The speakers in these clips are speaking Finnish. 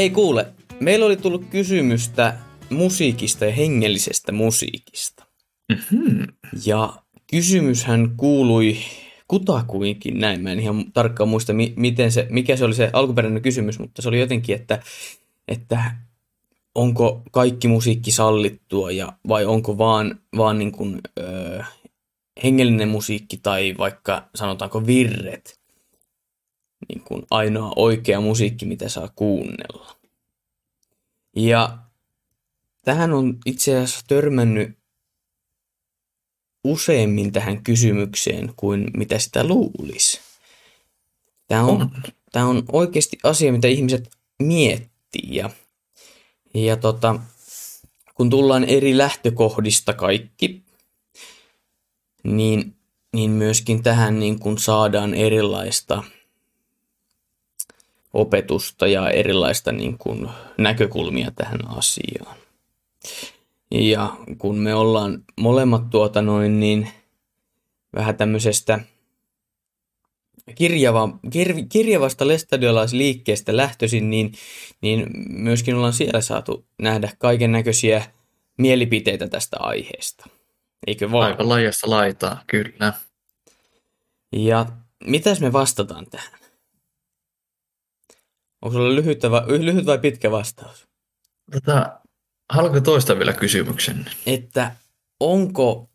Hei kuule, meillä oli tullut kysymystä musiikista ja hengellisestä musiikista. Mm-hmm. Ja kysymyshän kuului kutakuinkin näin. Mä en ihan tarkkaan muista, miten se, mikä se oli se alkuperäinen kysymys, mutta se oli jotenkin, että, että onko kaikki musiikki sallittua ja, vai onko vaan, vaan niin kuin, ö, hengellinen musiikki tai vaikka sanotaanko virret niin kuin ainoa oikea musiikki, mitä saa kuunnella. Ja tähän on itse asiassa törmännyt useimmin tähän kysymykseen kuin mitä sitä luulisi. Tämä on, tämä on oikeasti asia, mitä ihmiset miettii. Ja, ja tota, kun tullaan eri lähtökohdista kaikki, niin, niin myöskin tähän niin kun saadaan erilaista opetusta ja erilaista niin kun näkökulmia tähän asiaan. Ja kun me ollaan molemmat tuota noin, niin vähän tämmöisestä kirjava, kir, kirjavasta lestadiolaisliikkeestä lähtöisin, niin, niin myöskin ollaan siellä saatu nähdä kaiken näköisiä mielipiteitä tästä aiheesta. Eikö vaan? Aika laajasta laitaa, kyllä. Ja mitäs me vastataan tähän? Onko sulla lyhyt vai, lyhyt vai pitkä vastaus? Tota, haluatko toista vielä kysymyksen? Että onko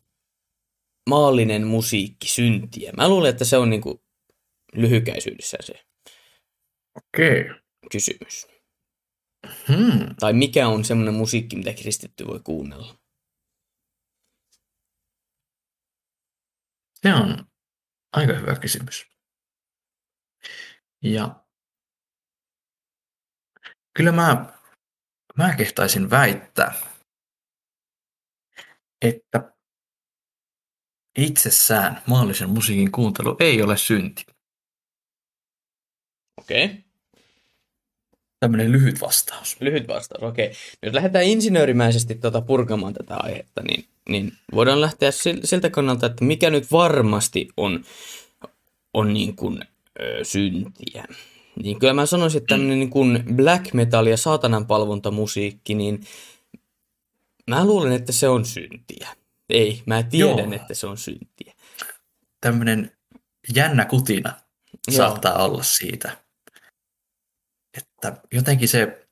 maallinen musiikki syntiä? Mä luulen, että se on niin kuin lyhykäisyydessä se Okei. Okay. kysymys. Hmm. Tai mikä on semmoinen musiikki, mitä kristitty voi kuunnella? Se on aika hyvä kysymys. Ja kyllä mä, mä kehtaisin väittää, että itsessään maallisen musiikin kuuntelu ei ole synti. Okei. Okay. Tämmöinen lyhyt vastaus. Lyhyt vastaus, okei. Okay. Nyt lähdetään insinöörimäisesti tuota purkamaan tätä aihetta, niin, niin voidaan lähteä siltä kannalta, että mikä nyt varmasti on, on niin kuin, ö, syntiä. Niin kyllä mä sanoisin, että tämmöinen niin kuin black metal ja saatanan palvontamusiikki, niin mä luulen, että se on syntiä. Ei, mä tiedän, Joo. että se on syntiä. Tämmöinen jännä kutina Joo. saattaa olla siitä. Että jotenkin se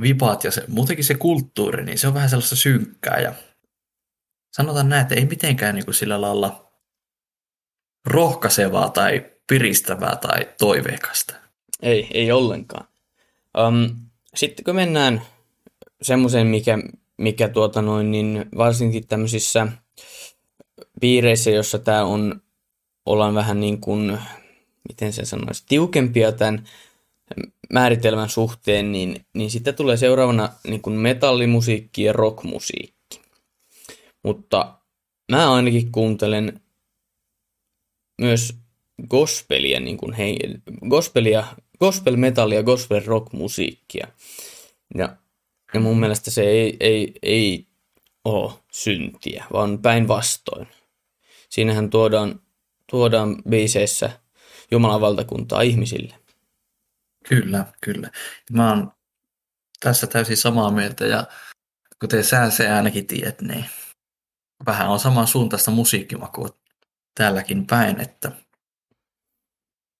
vipaat ja se, muutenkin se kulttuuri, niin se on vähän sellaista synkkää ja sanotaan näin, että ei mitenkään niin kuin sillä lailla rohkaisevaa tai piristävää tai toiveikasta. Ei, ei ollenkaan. Um, sitten kun mennään semmoiseen, mikä, mikä tuota noin, niin varsinkin tämmöisissä piireissä, jossa tämä on, ollaan vähän niin kuin, miten se sanoisi, tiukempia tämän määritelmän suhteen, niin, niin sitten tulee seuraavana niin kuin metallimusiikki ja rockmusiikki. Mutta mä ainakin kuuntelen myös gospelia, niin kuin hei, gospelia, gospel metallia, gospel rock musiikkia. Ja, ja mun mielestä se ei, ei, ei ole syntiä, vaan päinvastoin. Siinähän tuodaan, tuodaan biiseissä Jumalan valtakuntaa ihmisille. Kyllä, kyllä. Mä oon tässä täysin samaa mieltä ja kuten sä se ainakin tiedät, niin vähän on samansuuntaista musiikkimakua täälläkin päin, että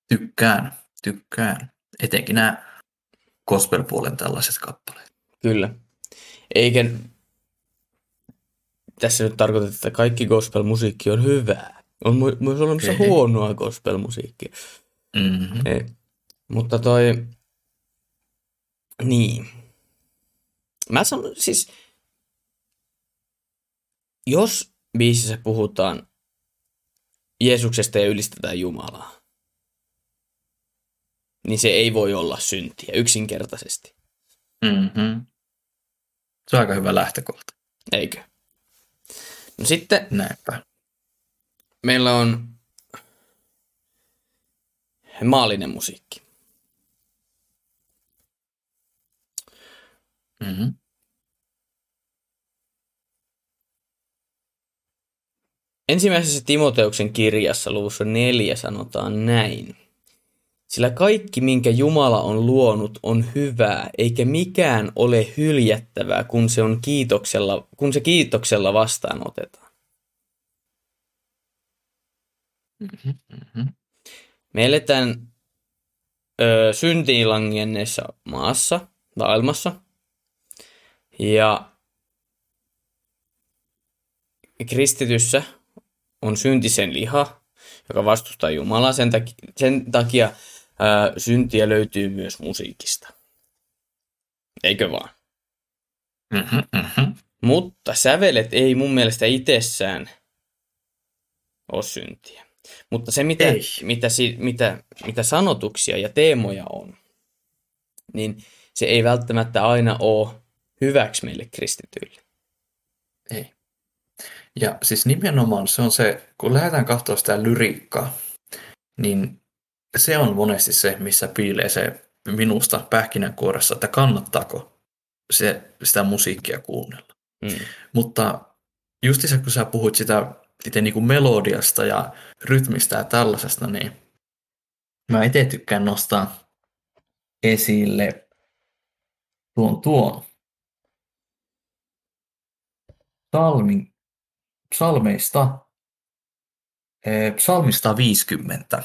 tykkään, tykkään. Etenkin nämä gospel-puolen tällaiset kappaleet. Kyllä. Eikä tässä nyt tarkoita, että kaikki gospel-musiikki on hyvää. On myös olemassa huonoa gospel-musiikkia. Mm-hmm. Ei. Mutta toi, niin. Mä sanon siis, jos biisissä puhutaan Jeesuksesta ja ylistetään Jumalaa, niin se ei voi olla syntiä yksinkertaisesti. Mm-hmm. Se on aika hyvä lähtökohta. Eikö? No sitten Näinpä. meillä on maallinen musiikki. Mm-hmm. Ensimmäisessä Timoteuksen kirjassa luvussa neljä sanotaan näin. Sillä kaikki, minkä Jumala on luonut, on hyvää, eikä mikään ole hyljättävää, kun se, on kiitoksella, kun se kiitoksella vastaanotetaan. Mm-hmm, mm-hmm. Me eletään ö, syntiin langenneessa maassa, maailmassa, ja kristityssä on syntisen liha, joka vastustaa Jumalaa. Sen takia, sen takia ää, syntiä löytyy myös musiikista. Eikö vaan? Mm-hmm, mm-hmm. Mutta sävelet ei mun mielestä itsessään ole syntiä. Mutta se, mitä, Ei. mitä, mitä, mitä sanotuksia ja teemoja on, niin se ei välttämättä aina ole hyväksi meille kristityille. Ei. Ja siis nimenomaan se on se, kun lähdetään katsoa sitä lyriikkaa, niin se on monesti se, missä piilee se minusta pähkinänkuoressa, että kannattaako se, sitä musiikkia kuunnella. Mm. Mutta justissa kun sä puhuit sitä itse niin kuin melodiasta ja rytmistä ja tällaisesta, niin mä itse tykkään nostaa esille tuon tuon psalmin, psalmeista, eh, psalmista 50.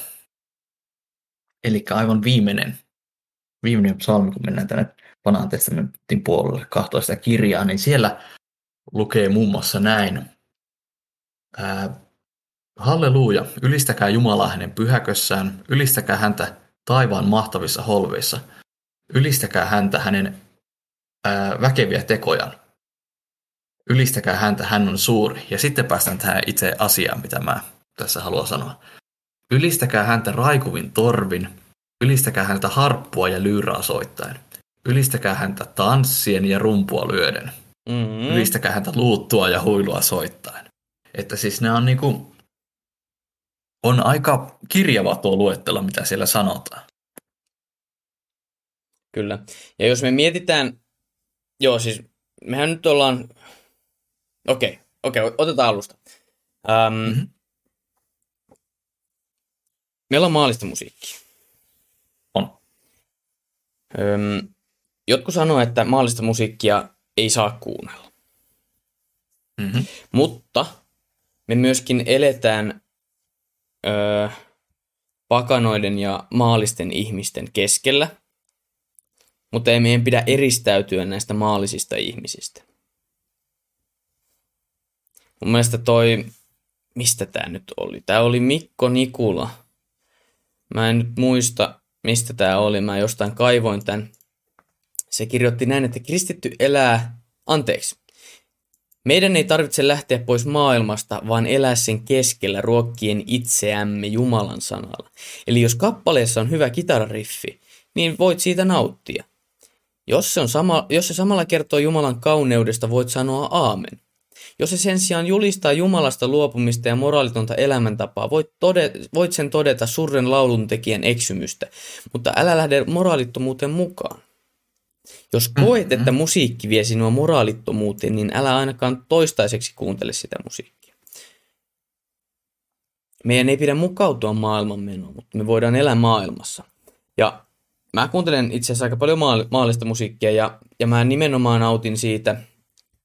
Eli aivan viimeinen, viimeinen psalmi, kun mennään tänne vanhan testamentin puolelle kahtoa sitä kirjaa, niin siellä lukee muun muassa näin. Ää, Halleluja, ylistäkää Jumalaa hänen pyhäkössään, ylistäkää häntä taivaan mahtavissa holveissa, ylistäkää häntä hänen ää, väkeviä tekojaan, ylistäkää häntä, hän on suuri. Ja sitten päästään tähän itse asiaan, mitä mä tässä haluan sanoa. Ylistäkää häntä raikuvin torvin, ylistäkää häntä harppua ja lyyraa soittaen, ylistäkää häntä tanssien ja rumpua lyöden, Mm-hmm. ylistäkää häntä luuttua ja huilua soittaen. Että siis nämä on niinku, on aika kirjava tuo luettelo, mitä siellä sanotaan. Kyllä. Ja jos me mietitään, joo siis mehän nyt ollaan, okei, okei, otetaan alusta. Mhm. mm-hmm. Meillä on maallista musiikkia. On. Öm, jotkut sanoo, että maallista musiikkia ei saa kuunnella. Mm-hmm. Mutta me myöskin eletään öö, pakanoiden ja maallisten ihmisten keskellä, mutta ei meidän pidä eristäytyä näistä maallisista ihmisistä. Mun mielestä toi, mistä tämä nyt oli? Tämä oli Mikko Nikula. Mä en nyt muista, mistä tämä oli. Mä jostain kaivoin tämän. Se kirjoitti näin, että kristitty elää, anteeksi, meidän ei tarvitse lähteä pois maailmasta, vaan elää sen keskellä ruokkien itseämme Jumalan sanalla. Eli jos kappaleessa on hyvä kitarariffi, niin voit siitä nauttia. Jos se, on sama, jos se samalla kertoo Jumalan kauneudesta, voit sanoa aamen. Jos se sen sijaan julistaa Jumalasta luopumista ja moraalitonta elämäntapaa, voit, tode, voit sen todeta surren lauluntekijän eksymystä, mutta älä lähde moraalittomuuteen mukaan. Jos koet, että musiikki vie sinua moraalittomuuteen, niin älä ainakaan toistaiseksi kuuntele sitä musiikkia. Meidän ei pidä mukautua maailman menoon, mutta me voidaan elää maailmassa. Ja mä kuuntelen itse asiassa aika paljon maal- maallista musiikkia ja, ja mä nimenomaan nautin siitä,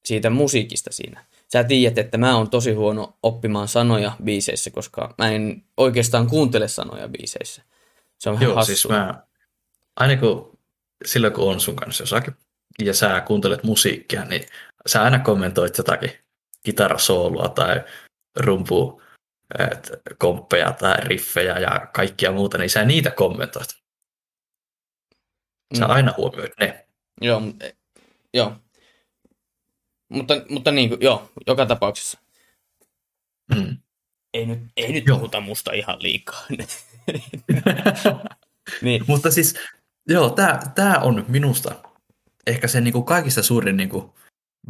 siitä musiikista siinä. Sä tiedät, että mä oon tosi huono oppimaan sanoja biiseissä, koska mä en oikeastaan kuuntele sanoja biiseissä. Se on Joo, hassua. siis mä, aina kun, silloin kun on sun kanssa jossakin, ja sä kuuntelet musiikkia, niin sä aina kommentoit jotakin kitarasoolua tai rumpu et, komppeja tai riffejä ja kaikkia muuta, niin sä niitä kommentoit. Sä Mm. aina huomioit ne. Joo, mut- e- joo. Mutta, mutta niin kuin, joo, joka tapauksessa. Mm. Ei nyt, ei nyt Joo. puhuta musta ihan liikaa. niin, Mutta siis, joo, tää, tää on minusta ehkä se niinku kaikista suurin niinku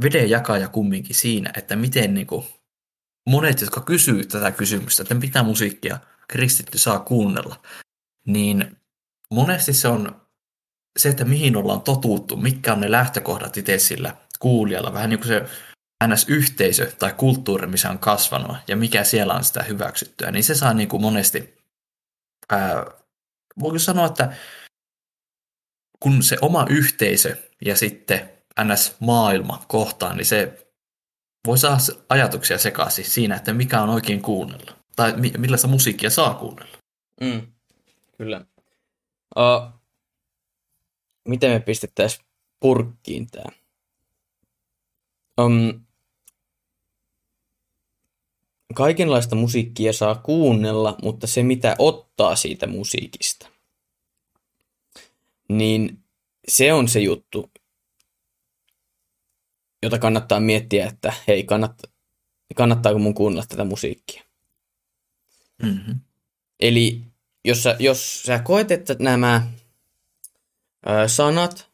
veden jakaja kumminkin siinä, että miten niinku monet, jotka kysyy tätä kysymystä, että mitä musiikkia kristitty saa kuunnella, niin monesti se on se, että mihin ollaan totuttu, mitkä on ne lähtökohdat itse sillä kuulijalla, vähän niin kuin se NS-yhteisö tai kulttuuri, missä on kasvanut ja mikä siellä on sitä hyväksyttyä, niin se saa niin kuin monesti ää, voiko sanoa, että kun se oma yhteisö ja sitten NS-maailma kohtaan, niin se voi saada ajatuksia sekaisin siinä, että mikä on oikein kuunnella. Tai millaista musiikkia saa kuunnella. Mm, kyllä. Uh, miten me pistettäisiin purkkiin tämä? Um, kaikenlaista musiikkia saa kuunnella, mutta se mitä ottaa siitä musiikista, niin se on se juttu, jota kannattaa miettiä, että hei, kannat, kannattaako mun kuunnella tätä musiikkia. Mm-hmm. Eli jos sä, jos sä koet, että nämä ö, sanat,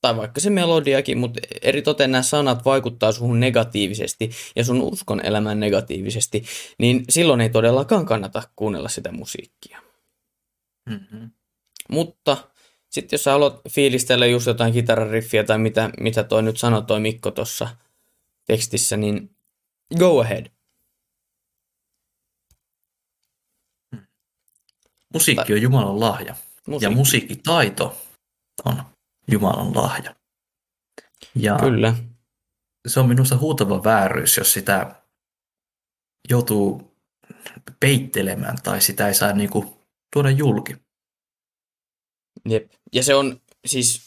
tai vaikka se melodiakin, mutta eri toten nämä sanat vaikuttaa suhun negatiivisesti ja sun uskon elämään negatiivisesti, niin silloin ei todellakaan kannata kuunnella sitä musiikkia. Mm-hmm. Mutta sitten jos sä haluat fiilistellä just jotain kitarariffiä tai mitä, mitä toi nyt sanoi toi Mikko tuossa tekstissä, niin go ahead. Musiikki on Jumalan lahja. Musiikki. Ja musiikkitaito on Jumalan lahja. Ja Kyllä. Se on minusta huutava vääryys, jos sitä joutuu peittelemään tai sitä ei saa niinku tuoda julki. Jep. Ja se on siis,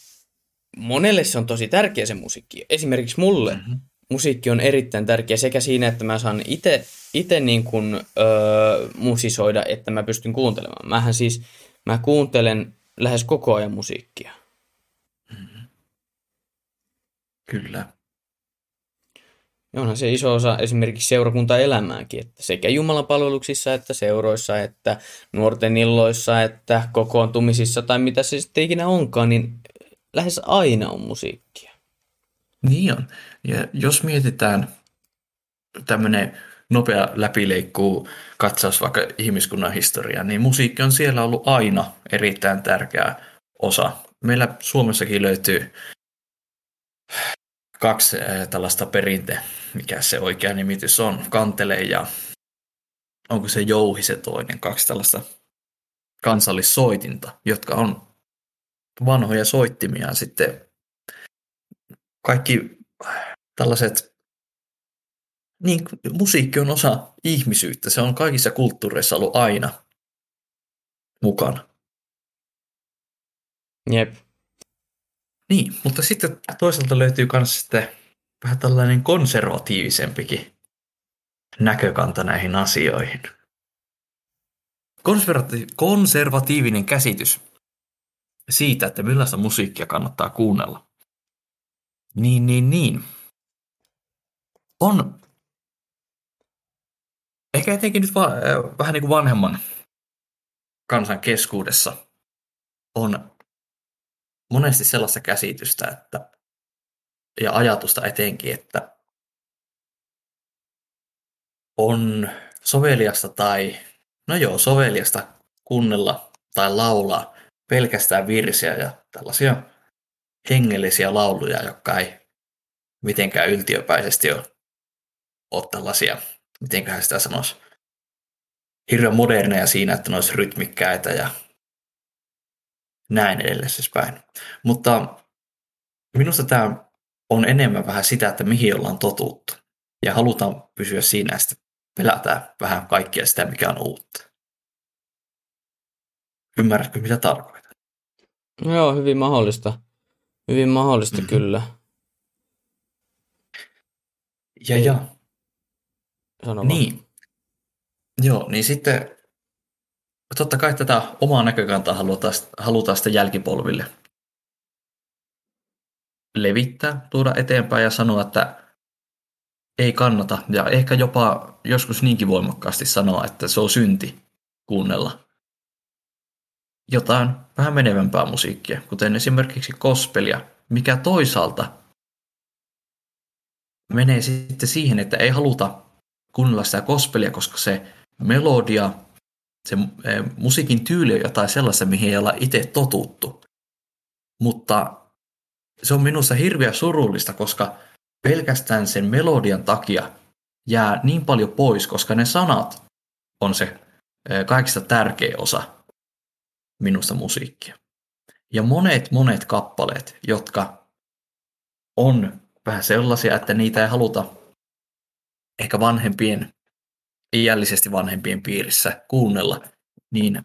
monelle se on tosi tärkeä se musiikki. Esimerkiksi mulle mm-hmm. musiikki on erittäin tärkeä sekä siinä, että mä saan itse ite niin kuin, öö, musisoida, että mä pystyn kuuntelemaan. Mähän siis, mä kuuntelen lähes koko ajan musiikkia. Mm-hmm. Kyllä. Ja onhan se iso osa esimerkiksi seurakuntaelämääkin, että sekä Jumalan palveluksissa, että seuroissa, että nuorten illoissa, että kokoontumisissa tai mitä se sitten ikinä onkaan, niin lähes aina on musiikkia. Niin on. Ja jos mietitään tämmöinen nopea läpileikkuu katsaus vaikka ihmiskunnan historiaa, niin musiikki on siellä ollut aina erittäin tärkeä osa. Meillä Suomessakin löytyy kaksi äh, tällaista perinte, mikä se oikea nimitys on, kantele ja onko se jouhi se toinen, kaksi tällaista kansallissoitinta, jotka on vanhoja soittimia sitten kaikki tällaiset niin, musiikki on osa ihmisyyttä. Se on kaikissa kulttuureissa ollut aina mukana. Jep. Niin, mutta sitten toisaalta löytyy myös sitten vähän tällainen konservatiivisempikin näkökanta näihin asioihin. Konservati- konservatiivinen käsitys siitä, että millaista musiikkia kannattaa kuunnella. Niin, niin, niin. On ehkä etenkin nyt va- äh, vähän niin kuin vanhemman kansan keskuudessa on monesti sellaista käsitystä että, ja ajatusta etenkin, että on soveliasta tai, no joo, soveliasta kuunnella tai laulaa pelkästään virsiä ja tällaisia hengellisiä lauluja, jotka ei mitenkään yltiöpäisesti ole, ole tällaisia, mitenköhän sitä sanoisi, hirveän moderneja siinä, että ne olisi rytmikkäitä ja näin edelleen siis päin. Mutta minusta tämä on enemmän vähän sitä, että mihin ollaan totuttu. Ja halutaan pysyä siinä, että pelätään vähän kaikkia sitä, mikä on uutta. Ymmärrätkö, mitä tarkoitan? Joo, hyvin mahdollista. Hyvin mahdollista mm-hmm. kyllä. Ja ja. Sano niin. Joo, niin sitten totta kai tätä omaa näkökantaa halutaan, halutaan sitten jälkipolville levittää, tuoda eteenpäin ja sanoa, että ei kannata. Ja ehkä jopa joskus niinkin voimakkaasti sanoa, että se on synti kuunnella jotain vähän menevämpää musiikkia, kuten esimerkiksi kospelia, mikä toisaalta menee sitten siihen, että ei haluta kuunnella sitä kospelia, koska se melodia se eh, musiikin tyyli on jotain sellaista, mihin ei olla itse totuttu. Mutta se on minusta hirveän surullista, koska pelkästään sen melodian takia jää niin paljon pois, koska ne sanat on se eh, kaikista tärkein osa minusta musiikkia. Ja monet, monet kappaleet, jotka on vähän sellaisia, että niitä ei haluta ehkä vanhempien, iällisesti vanhempien piirissä kuunnella, niin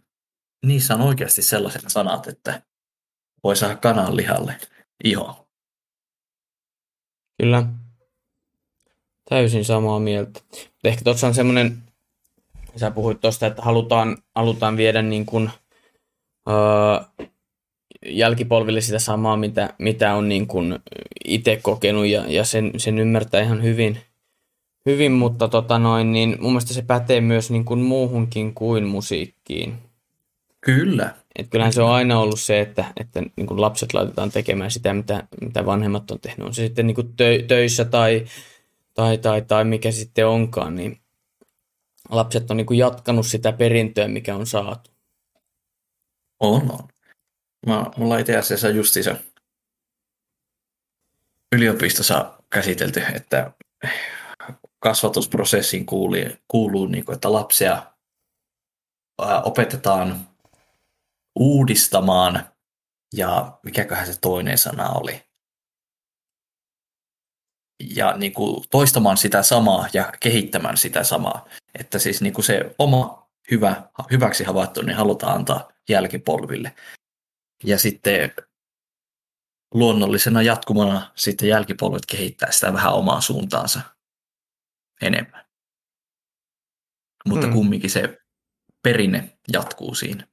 niissä on oikeasti sellaiset sanat, että voi saada kanan lihalle iho. Kyllä. Täysin samaa mieltä. Ehkä tuossa on semmoinen, sä puhuit tuosta, että halutaan, halutaan viedä niin kuin, öö, jälkipolville sitä samaa, mitä, mitä on niin kuin itse kokenut ja, ja sen, sen ymmärtää ihan hyvin, hyvin mutta tota noin, niin mun mielestä se pätee myös niin kuin muuhunkin kuin musiikkiin. Kyllä. Et kyllähän se on aina ollut se, että, että niin kuin lapset laitetaan tekemään sitä, mitä, mitä vanhemmat on tehnyt. On se sitten niin kuin tö, töissä tai, tai, tai, tai mikä sitten onkaan, niin lapset on niin kuin jatkanut sitä perintöä, mikä on saatu. On, on. Mä, mulla itse asiassa justiinsa yliopistossa käsitelty, että kasvatusprosessiin kuuluu, kuuluu niin kuin, että lapsia opetetaan uudistamaan ja mikäköhän se toinen sana oli. Ja niin kuin toistamaan sitä samaa ja kehittämään sitä samaa. Että siis niin kuin se oma hyvä, hyväksi havaittu, niin halutaan antaa jälkipolville. Ja sitten luonnollisena jatkumana sitten jälkipolvet kehittää sitä vähän omaa suuntaansa enemmän. Mutta hmm. kumminkin se perinne jatkuu siinä.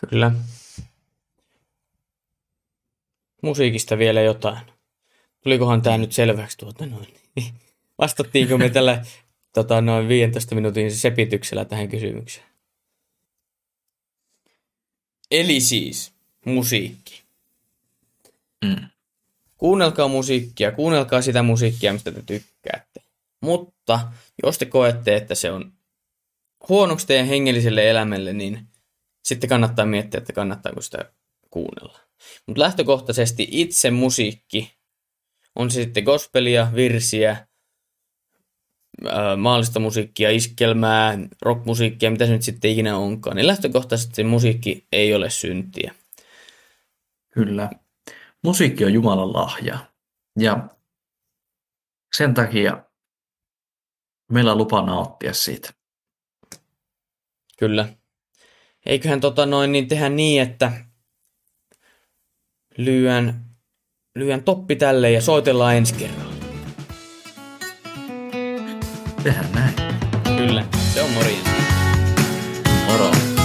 Kyllä. Musiikista vielä jotain. Tulikohan tämä nyt selväksi tuota noin? Vastattiinko me tällä tota, noin 15 minuutin sepityksellä tähän kysymykseen? Eli siis musiikki. Mm. Kuunnelkaa musiikkia, kuunnelkaa sitä musiikkia, mistä te tykkäätte. Mutta jos te koette, että se on huonoksi teidän hengelliselle elämälle, niin sitten kannattaa miettiä, että kannattaako sitä kuunnella. Mutta lähtökohtaisesti itse musiikki, on se sitten gospelia, virsiä, maallista musiikkia, iskelmää, rockmusiikkia, mitä se nyt sitten ikinä onkaan, niin lähtökohtaisesti se musiikki ei ole syntiä. Kyllä. Musiikki on Jumalan lahja. Ja sen takia meillä on lupa nauttia siitä. Kyllä. Eiköhän tota noin niin tehdä niin, että lyön, lyön toppi tälle ja soitellaan ensi kerralla. Tehdään näin. Kyllä, se on morjens. Moro.